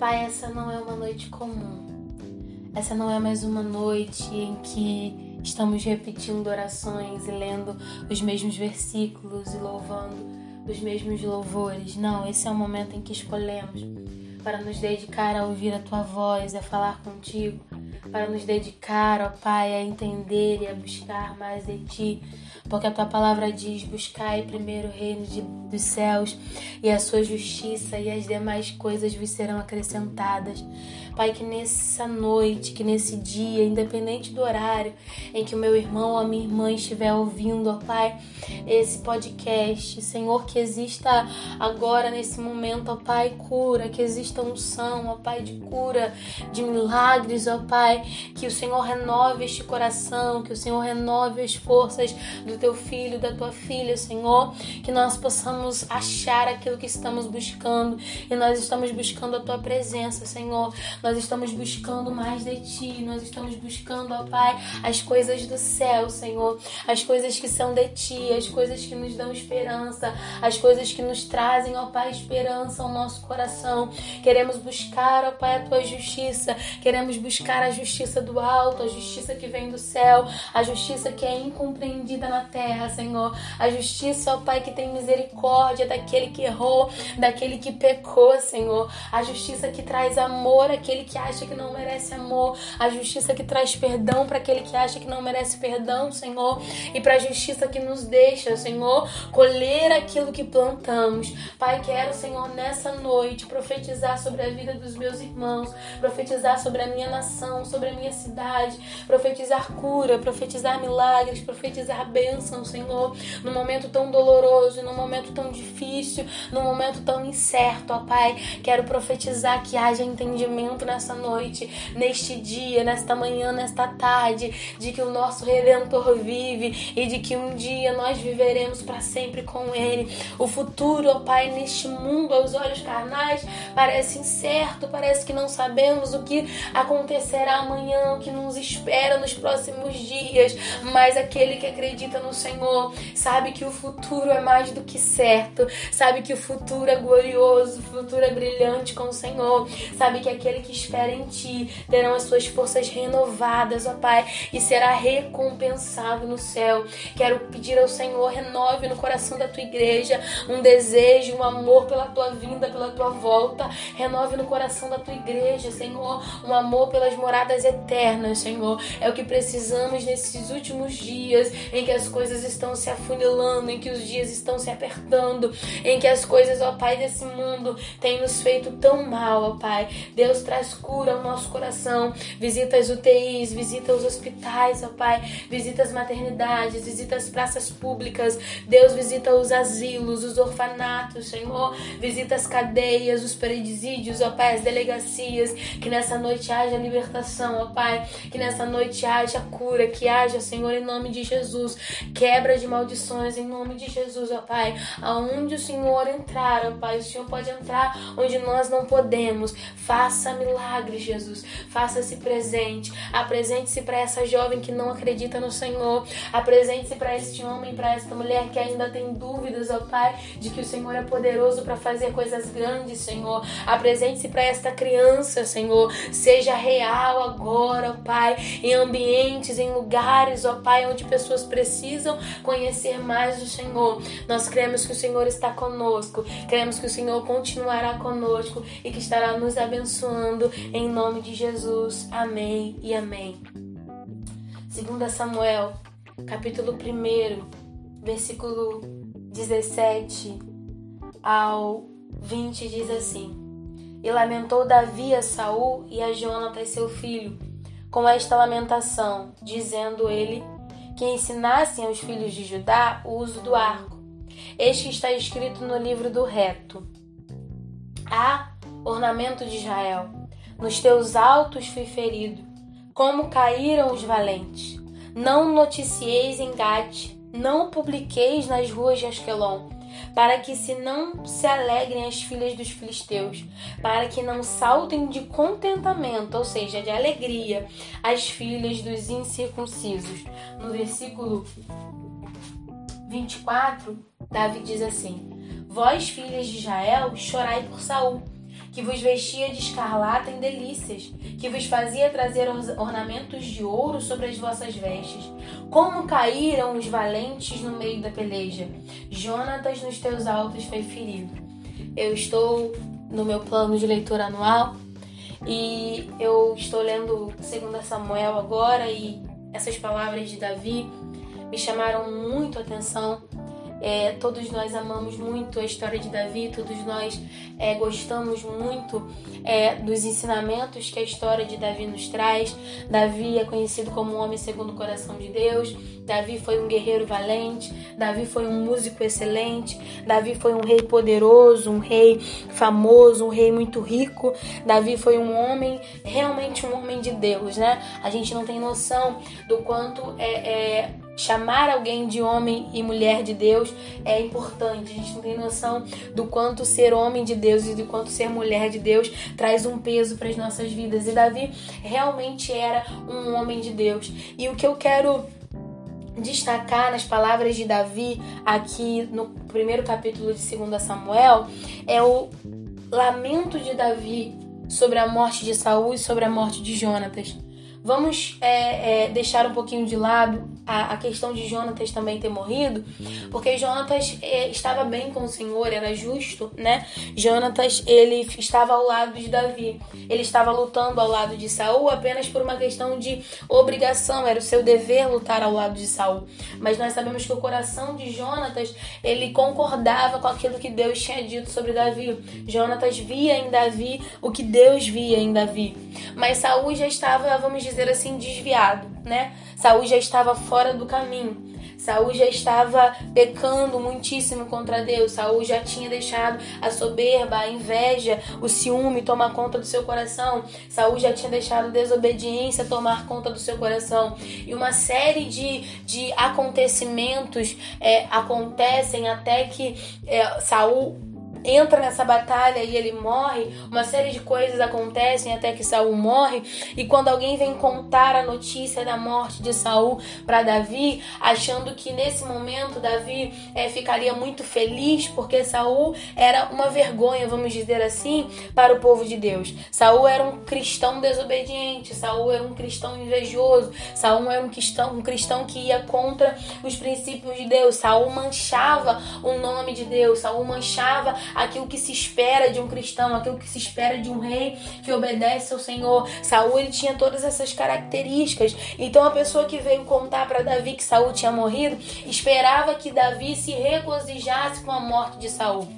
Pai, essa não é uma noite comum. Essa não é mais uma noite em que estamos repetindo orações e lendo os mesmos versículos e louvando os mesmos louvores. Não, esse é o momento em que escolhemos para nos dedicar a ouvir a tua voz, a falar contigo, para nos dedicar, ó Pai, a entender e a buscar mais de ti porque a tua palavra diz: buscai primeiro o reino de, dos céus e a sua justiça, e as demais coisas vos serão acrescentadas. Pai, que nessa noite, que nesse dia, independente do horário em que o meu irmão ou a minha irmã estiver ouvindo, ó Pai, esse podcast, Senhor, que exista agora nesse momento, ó Pai, cura, que exista unção, ó Pai, de cura, de milagres, ó Pai, que o Senhor renove este coração, que o Senhor renove as forças do teu filho, da tua filha, Senhor, que nós possamos achar aquilo que estamos buscando. E nós estamos buscando a tua presença, Senhor. Nós estamos buscando mais de ti, nós estamos buscando, ó Pai, as coisas do céu, Senhor, as coisas que são de ti, as coisas que nos dão esperança, as coisas que nos trazem, ó Pai, esperança ao nosso coração. Queremos buscar, ó Pai, a tua justiça, queremos buscar a justiça do alto, a justiça que vem do céu, a justiça que é incompreendida na terra, Senhor. A justiça, ó Pai, que tem misericórdia daquele que errou, daquele que pecou, Senhor. A justiça que traz amor àquele que acha que não merece amor. A justiça que traz perdão para aquele que acha que não merece perdão, Senhor. E para a justiça que nos deixa, Senhor, colher aquilo que plantamos. Pai, quero, Senhor, nessa noite profetizar sobre a vida dos meus irmãos, profetizar sobre a minha nação, sobre a minha cidade, profetizar cura, profetizar milagres, profetizar bênçãos bênção, Senhor, num momento tão doloroso, num momento tão difícil, num momento tão incerto, ó Pai. Quero profetizar que haja entendimento nessa noite, neste dia, nesta manhã, nesta tarde, de que o nosso Redentor vive e de que um dia nós viveremos para sempre com Ele. O futuro, ó Pai, neste mundo, aos olhos carnais, parece incerto, parece que não sabemos o que acontecerá amanhã, o que nos espera nos próximos dias, mas aquele que acredita no Senhor, sabe que o futuro é mais do que certo, sabe que o futuro é glorioso, o futuro é brilhante com o Senhor, sabe que aquele que espera em ti terão as suas forças renovadas, ó Pai, e será recompensado no céu. Quero pedir ao Senhor, renove no coração da tua igreja um desejo, um amor pela tua vinda, pela tua volta. Renove no coração da tua igreja, Senhor, um amor pelas moradas eternas, Senhor. É o que precisamos nesses últimos dias em que as coisas estão se afunilando, em que os dias estão se apertando, em que as coisas, ó Pai, desse mundo têm nos feito tão mal, ó Pai. Deus traz cura ao nosso coração. Visita as UTIs, visita os hospitais, ó Pai. Visita as maternidades, visita as praças públicas. Deus visita os asilos, os orfanatos, Senhor. Visita as cadeias, os presídios, ó Pai, as delegacias. Que nessa noite haja libertação, ó Pai. Que nessa noite haja cura, que haja, Senhor, em nome de Jesus, quebra de maldições em nome de Jesus, ó Pai. Aonde o Senhor entrar, ó Pai, o Senhor pode entrar onde nós não podemos. Faça milagres, Jesus. Faça-se presente. Apresente-se para essa jovem que não acredita no Senhor. Apresente-se para este homem, para esta mulher que ainda tem dúvidas, ó Pai, de que o Senhor é poderoso para fazer coisas grandes, Senhor. Apresente-se para esta criança, Senhor. Seja real agora, ó Pai, em ambientes, em lugares, ó Pai, onde pessoas precisam precisam conhecer mais do Senhor. Nós cremos que o Senhor está conosco, cremos que o Senhor continuará conosco e que estará nos abençoando em nome de Jesus. Amém e amém. 2 Samuel, capítulo 1, versículo 17 ao 20 diz assim: E lamentou Davi a Saul e a Jonatas seu filho com esta lamentação, dizendo ele: que ensinassem aos filhos de Judá o uso do arco. Este está escrito no livro do reto. Ah, ornamento de Israel, nos teus altos fui ferido, como caíram os valentes. Não noticieis em Gate, não publiqueis nas ruas de Asquelon para que se não se alegrem as filhas dos filisteus, para que não saltem de contentamento, ou seja, de alegria, as filhas dos incircuncisos. No versículo 24, Davi diz assim: Vós, filhas de Israel, chorai por Saul, que vos vestia de escarlata em delícias, que vos fazia trazer ornamentos de ouro sobre as vossas vestes. Como caíram os valentes no meio da peleja. Jonatas nos teus altos foi ferido. Eu estou no meu plano de leitura anual e eu estou lendo 2 Samuel agora e essas palavras de Davi me chamaram muito a atenção é, todos nós amamos muito a história de Davi, todos nós é, gostamos muito é, dos ensinamentos que a história de Davi nos traz. Davi é conhecido como um homem segundo o coração de Deus. Davi foi um guerreiro valente. Davi foi um músico excelente. Davi foi um rei poderoso, um rei famoso, um rei muito rico. Davi foi um homem, realmente um homem de Deus, né? A gente não tem noção do quanto é, é chamar alguém de homem e mulher de Deus é importante. A gente não tem noção do quanto ser homem de Deus e do quanto ser mulher de Deus traz um peso para as nossas vidas. E Davi realmente era um homem de Deus. E o que eu quero destacar nas palavras de Davi aqui no primeiro capítulo de 2 Samuel é o lamento de Davi sobre a morte de Saul e sobre a morte de Jonatas. Vamos é, é, deixar um pouquinho de lado a, a, questão de Jonatas também ter morrido, porque Jonatas é, estava bem com o Senhor, era justo, né? Jonatas, ele estava ao lado de Davi. Ele estava lutando ao lado de Saul apenas por uma questão de obrigação, era o seu dever lutar ao lado de Saul. Mas nós sabemos que o coração de Jonatas, ele concordava com aquilo que Deus tinha dito sobre Davi. Jonatas via em Davi o que Deus via em Davi. Mas Saul já estava, vamos dizer assim, desviado, né? Saul já estava fora do caminho. Saul já estava pecando muitíssimo contra Deus. Saul já tinha deixado a soberba, a inveja, o ciúme tomar conta do seu coração. Saul já tinha deixado a desobediência tomar conta do seu coração. E uma série de, de acontecimentos é, acontecem até que é, Saul entra nessa batalha e ele morre, uma série de coisas acontecem até que Saul morre, e quando alguém vem contar a notícia da morte de Saul para Davi, achando que nesse momento Davi é, ficaria muito feliz porque Saul era uma vergonha, vamos dizer assim, para o povo de Deus. Saul era um cristão desobediente, Saul era um cristão invejoso, Saul era um cristão, um cristão que ia contra os princípios de Deus. Saul manchava o nome de Deus, Saul manchava aquilo que se espera de um cristão, aquilo que se espera de um rei que obedece ao Senhor. Saul ele tinha todas essas características. Então a pessoa que veio contar para Davi que Saul tinha morrido, esperava que Davi se regozijasse com a morte de Saul.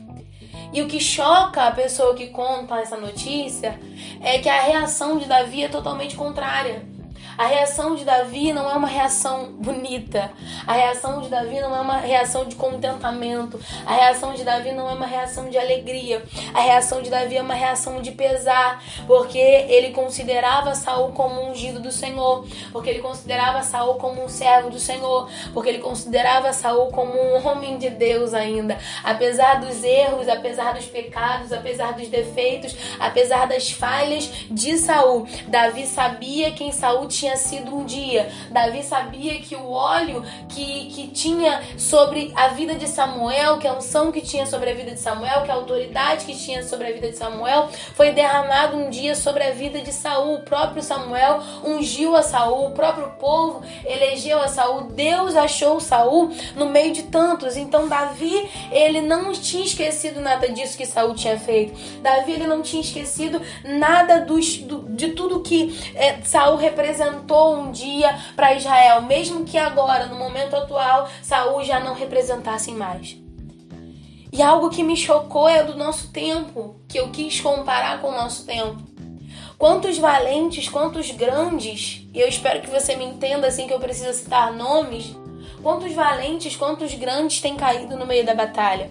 E o que choca a pessoa que conta essa notícia é que a reação de Davi é totalmente contrária. A reação de Davi não é uma reação bonita. A reação de Davi não é uma reação de contentamento. A reação de Davi não é uma reação de alegria. A reação de Davi é uma reação de pesar, porque ele considerava Saul como um ungido do Senhor, porque ele considerava Saul como um servo do Senhor, porque ele considerava Saul como um homem de Deus ainda. Apesar dos erros, apesar dos pecados, apesar dos defeitos, apesar das falhas de Saul, Davi sabia quem Saul tinha tinha sido um dia. Davi sabia que o óleo que, que tinha sobre a vida de Samuel, que a unção que tinha sobre a vida de Samuel, que a autoridade que tinha sobre a vida de Samuel, foi derramado um dia sobre a vida de Saul. O próprio Samuel ungiu a Saul, o próprio povo elegeu a Saul. Deus achou Saul no meio de tantos. Então Davi, ele não tinha esquecido nada disso que Saul tinha feito. Davi, ele não tinha esquecido nada dos, do, de tudo que é, Saul representou representou um dia para Israel, mesmo que agora, no momento atual, Saul já não representasse mais. E algo que me chocou é do nosso tempo, que eu quis comparar com o nosso tempo. Quantos valentes, quantos grandes, e eu espero que você me entenda assim que eu preciso citar nomes, quantos valentes, quantos grandes têm caído no meio da batalha.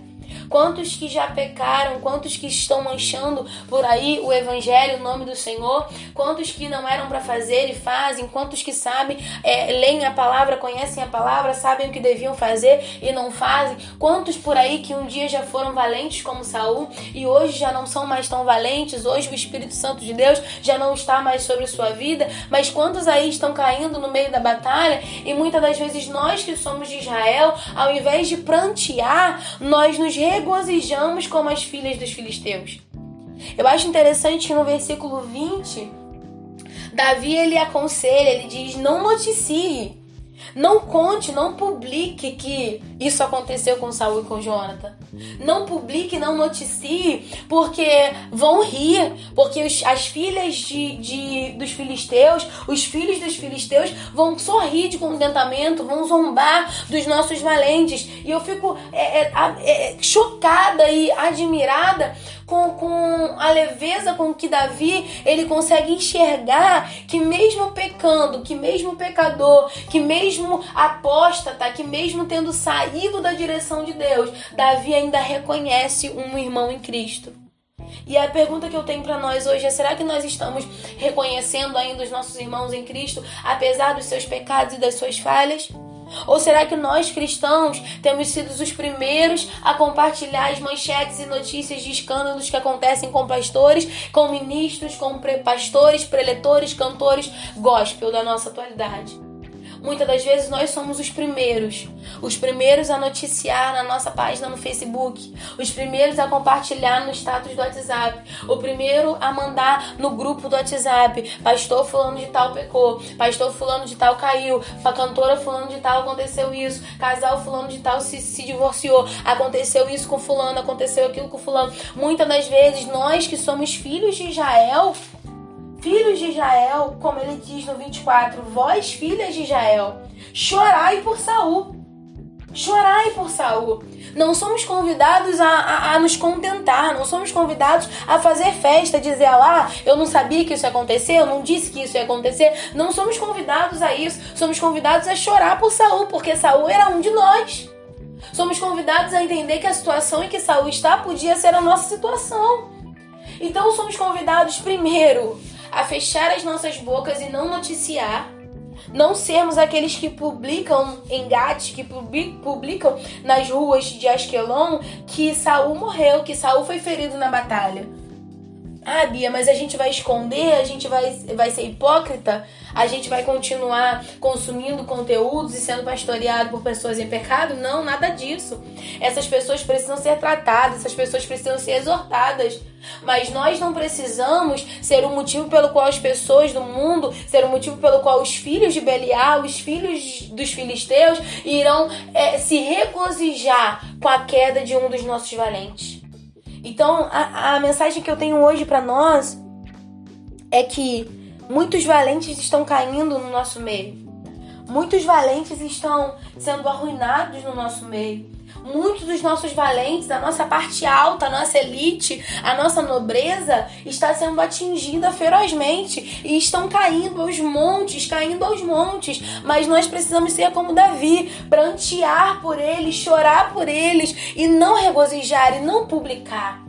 Quantos que já pecaram, quantos que estão manchando por aí o evangelho, o nome do Senhor, quantos que não eram para fazer e fazem, quantos que sabem, é, leem a palavra, conhecem a palavra, sabem o que deviam fazer e não fazem, quantos por aí que um dia já foram valentes como Saul e hoje já não são mais tão valentes, hoje o Espírito Santo de Deus já não está mais sobre sua vida, mas quantos aí estão caindo no meio da batalha? E muitas das vezes nós que somos de Israel, ao invés de prantear, nós nos regozijamos como as filhas dos filisteus. Eu acho interessante que no versículo 20, Davi ele aconselha, ele diz: "Não noticie não conte, não publique que isso aconteceu com Saul e com Jonathan. Não publique, não noticie, porque vão rir, porque os, as filhas de, de, dos filisteus, os filhos dos filisteus vão sorrir de contentamento, vão zombar dos nossos valentes. E eu fico é, é, é, chocada e admirada com, com a leveza com que Davi ele consegue enxergar que mesmo pecando, que mesmo pecador, que mesmo apóstata, que mesmo tendo saído da direção de Deus, Davi ainda reconhece um irmão em Cristo. E a pergunta que eu tenho para nós hoje é: será que nós estamos reconhecendo ainda os nossos irmãos em Cristo, apesar dos seus pecados e das suas falhas? Ou será que nós cristãos temos sido os primeiros a compartilhar as manchetes e notícias de escândalos que acontecem com pastores, com ministros, com pastores, preletores, cantores gospel da nossa atualidade? Muitas das vezes nós somos os primeiros, os primeiros a noticiar na nossa página no Facebook, os primeiros a compartilhar no status do WhatsApp, o primeiro a mandar no grupo do WhatsApp, pastor fulano de tal pecou, pastor fulano de tal caiu, a cantora fulano de tal aconteceu isso, casal fulano de tal se, se divorciou, aconteceu isso com fulano, aconteceu aquilo com fulano. Muitas das vezes nós que somos filhos de Israel, Filhos de Israel, como ele diz no 24, vós, filhas de Israel, chorai por Saul. Chorai por Saul. Não somos convidados a, a, a, nos contentar, não somos convidados a fazer festa, dizer lá, ah, eu não sabia que isso ia acontecer, eu não disse que isso ia acontecer. Não somos convidados a isso, somos convidados a chorar por Saul, porque Saul era um de nós. Somos convidados a entender que a situação em que Saul está podia ser a nossa situação. Então somos convidados primeiro a fechar as nossas bocas e não noticiar. Não sermos aqueles que publicam engates, que publicam nas ruas de Asquelon que Saul morreu, que Saul foi ferido na batalha. Ah, Bia, mas a gente vai esconder, a gente vai, vai ser hipócrita, a gente vai continuar consumindo conteúdos e sendo pastoreado por pessoas em pecado? Não, nada disso. Essas pessoas precisam ser tratadas, essas pessoas precisam ser exortadas. Mas nós não precisamos ser o motivo pelo qual as pessoas do mundo, ser o motivo pelo qual os filhos de Belial, os filhos dos filisteus, irão é, se regozijar com a queda de um dos nossos valentes. Então, a, a mensagem que eu tenho hoje para nós é que muitos valentes estão caindo no nosso meio. Muitos valentes estão sendo arruinados no nosso meio. Muitos dos nossos valentes, a nossa parte alta, a nossa elite, a nossa nobreza está sendo atingida ferozmente e estão caindo aos montes, caindo aos montes. Mas nós precisamos ser como Davi, prantear por eles, chorar por eles e não regozijar e não publicar.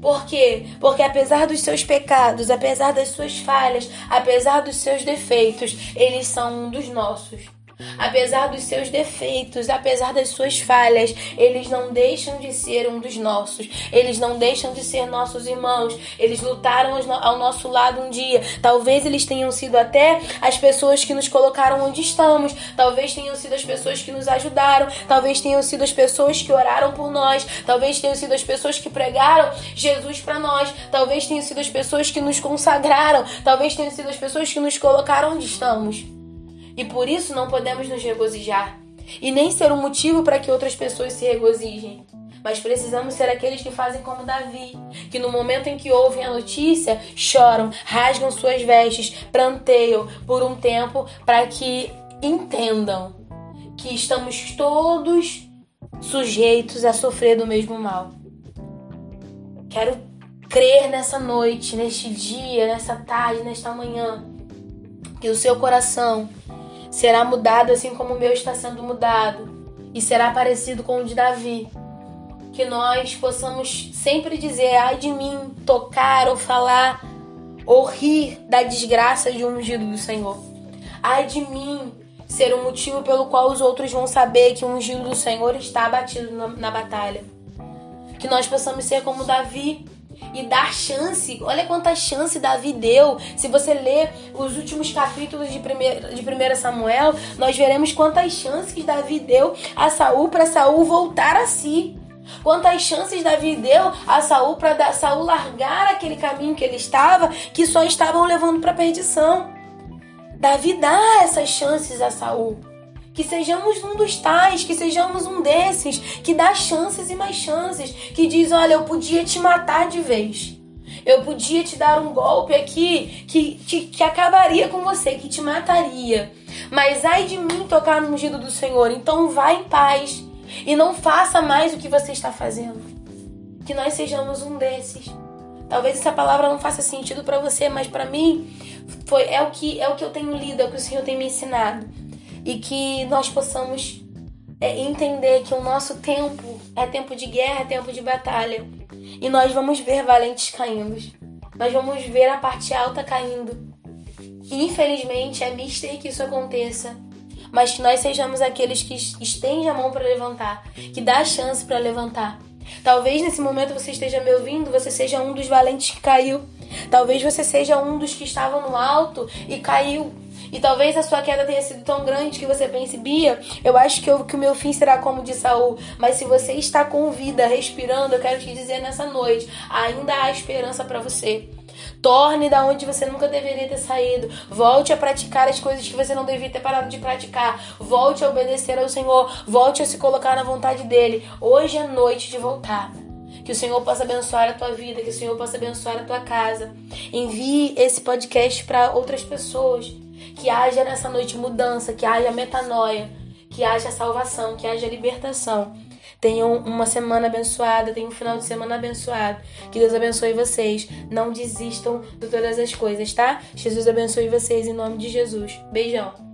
Por quê? Porque apesar dos seus pecados, apesar das suas falhas, apesar dos seus defeitos, eles são um dos nossos. Apesar dos seus defeitos, apesar das suas falhas, eles não deixam de ser um dos nossos. Eles não deixam de ser nossos irmãos. Eles lutaram ao nosso lado um dia. Talvez eles tenham sido até as pessoas que nos colocaram onde estamos. Talvez tenham sido as pessoas que nos ajudaram. Talvez tenham sido as pessoas que oraram por nós. Talvez tenham sido as pessoas que pregaram Jesus para nós. Talvez tenham sido as pessoas que nos consagraram. Talvez tenham sido as pessoas que nos colocaram onde estamos. E por isso não podemos nos regozijar e nem ser um motivo para que outras pessoas se regozijem. Mas precisamos ser aqueles que fazem como Davi, que no momento em que ouvem a notícia, choram, rasgam suas vestes, pranteiam por um tempo para que entendam que estamos todos sujeitos a sofrer do mesmo mal. Quero crer nessa noite, neste dia, nessa tarde, nesta manhã, que o seu coração será mudado assim como o meu está sendo mudado, e será parecido com o de Davi. Que nós possamos sempre dizer, ai de mim, tocar ou falar ou rir da desgraça de um ungido do Senhor. Ai de mim ser o motivo pelo qual os outros vão saber que o ungido do Senhor está abatido na, na batalha. Que nós possamos ser como Davi, e dar chance. Olha quanta chance Davi deu. Se você ler os últimos capítulos de 1 de primeira Samuel, nós veremos quantas chances Davi deu a Saul para Saul voltar a si. Quantas chances Davi deu a Saul para Saul largar aquele caminho que ele estava, que só estavam levando para perdição. Davi dá essas chances a Saul. Que sejamos um dos tais, que sejamos um desses, que dá chances e mais chances, que diz: Olha, eu podia te matar de vez. Eu podia te dar um golpe aqui que, que, acabaria com você, que te mataria. Mas ai de mim tocar no ungido do Senhor. Então vá em paz e não faça mais o que você está fazendo. Que nós sejamos um desses. Talvez essa palavra não faça sentido para você, mas para mim foi é o que é o que eu tenho lido, é o que o Senhor tem me ensinado e que nós possamos é, entender que o nosso tempo é tempo de guerra, é tempo de batalha. E nós vamos ver valentes caindo. Nós vamos ver a parte alta caindo. E, infelizmente é mister que isso aconteça. Mas que nós sejamos aqueles que estende a mão para levantar, que dá a chance para levantar. Talvez nesse momento você esteja me ouvindo, você seja um dos valentes que caiu. Talvez você seja um dos que estavam no alto e caiu. E talvez a sua queda tenha sido tão grande que você pense, Bia, eu acho que, eu, que o meu fim será como de Saul. Mas se você está com vida, respirando, eu quero te dizer nessa noite, ainda há esperança para você. Torne da onde você nunca deveria ter saído. Volte a praticar as coisas que você não devia ter parado de praticar. Volte a obedecer ao Senhor. Volte a se colocar na vontade dele. Hoje é noite de voltar. Que o Senhor possa abençoar a tua vida, que o Senhor possa abençoar a tua casa. Envie esse podcast para outras pessoas que haja nessa noite mudança, que haja metanoia, que haja salvação, que haja libertação. Tenham uma semana abençoada, tenham um final de semana abençoado. Que Deus abençoe vocês. Não desistam de todas as coisas, tá? Jesus abençoe vocês em nome de Jesus. Beijão.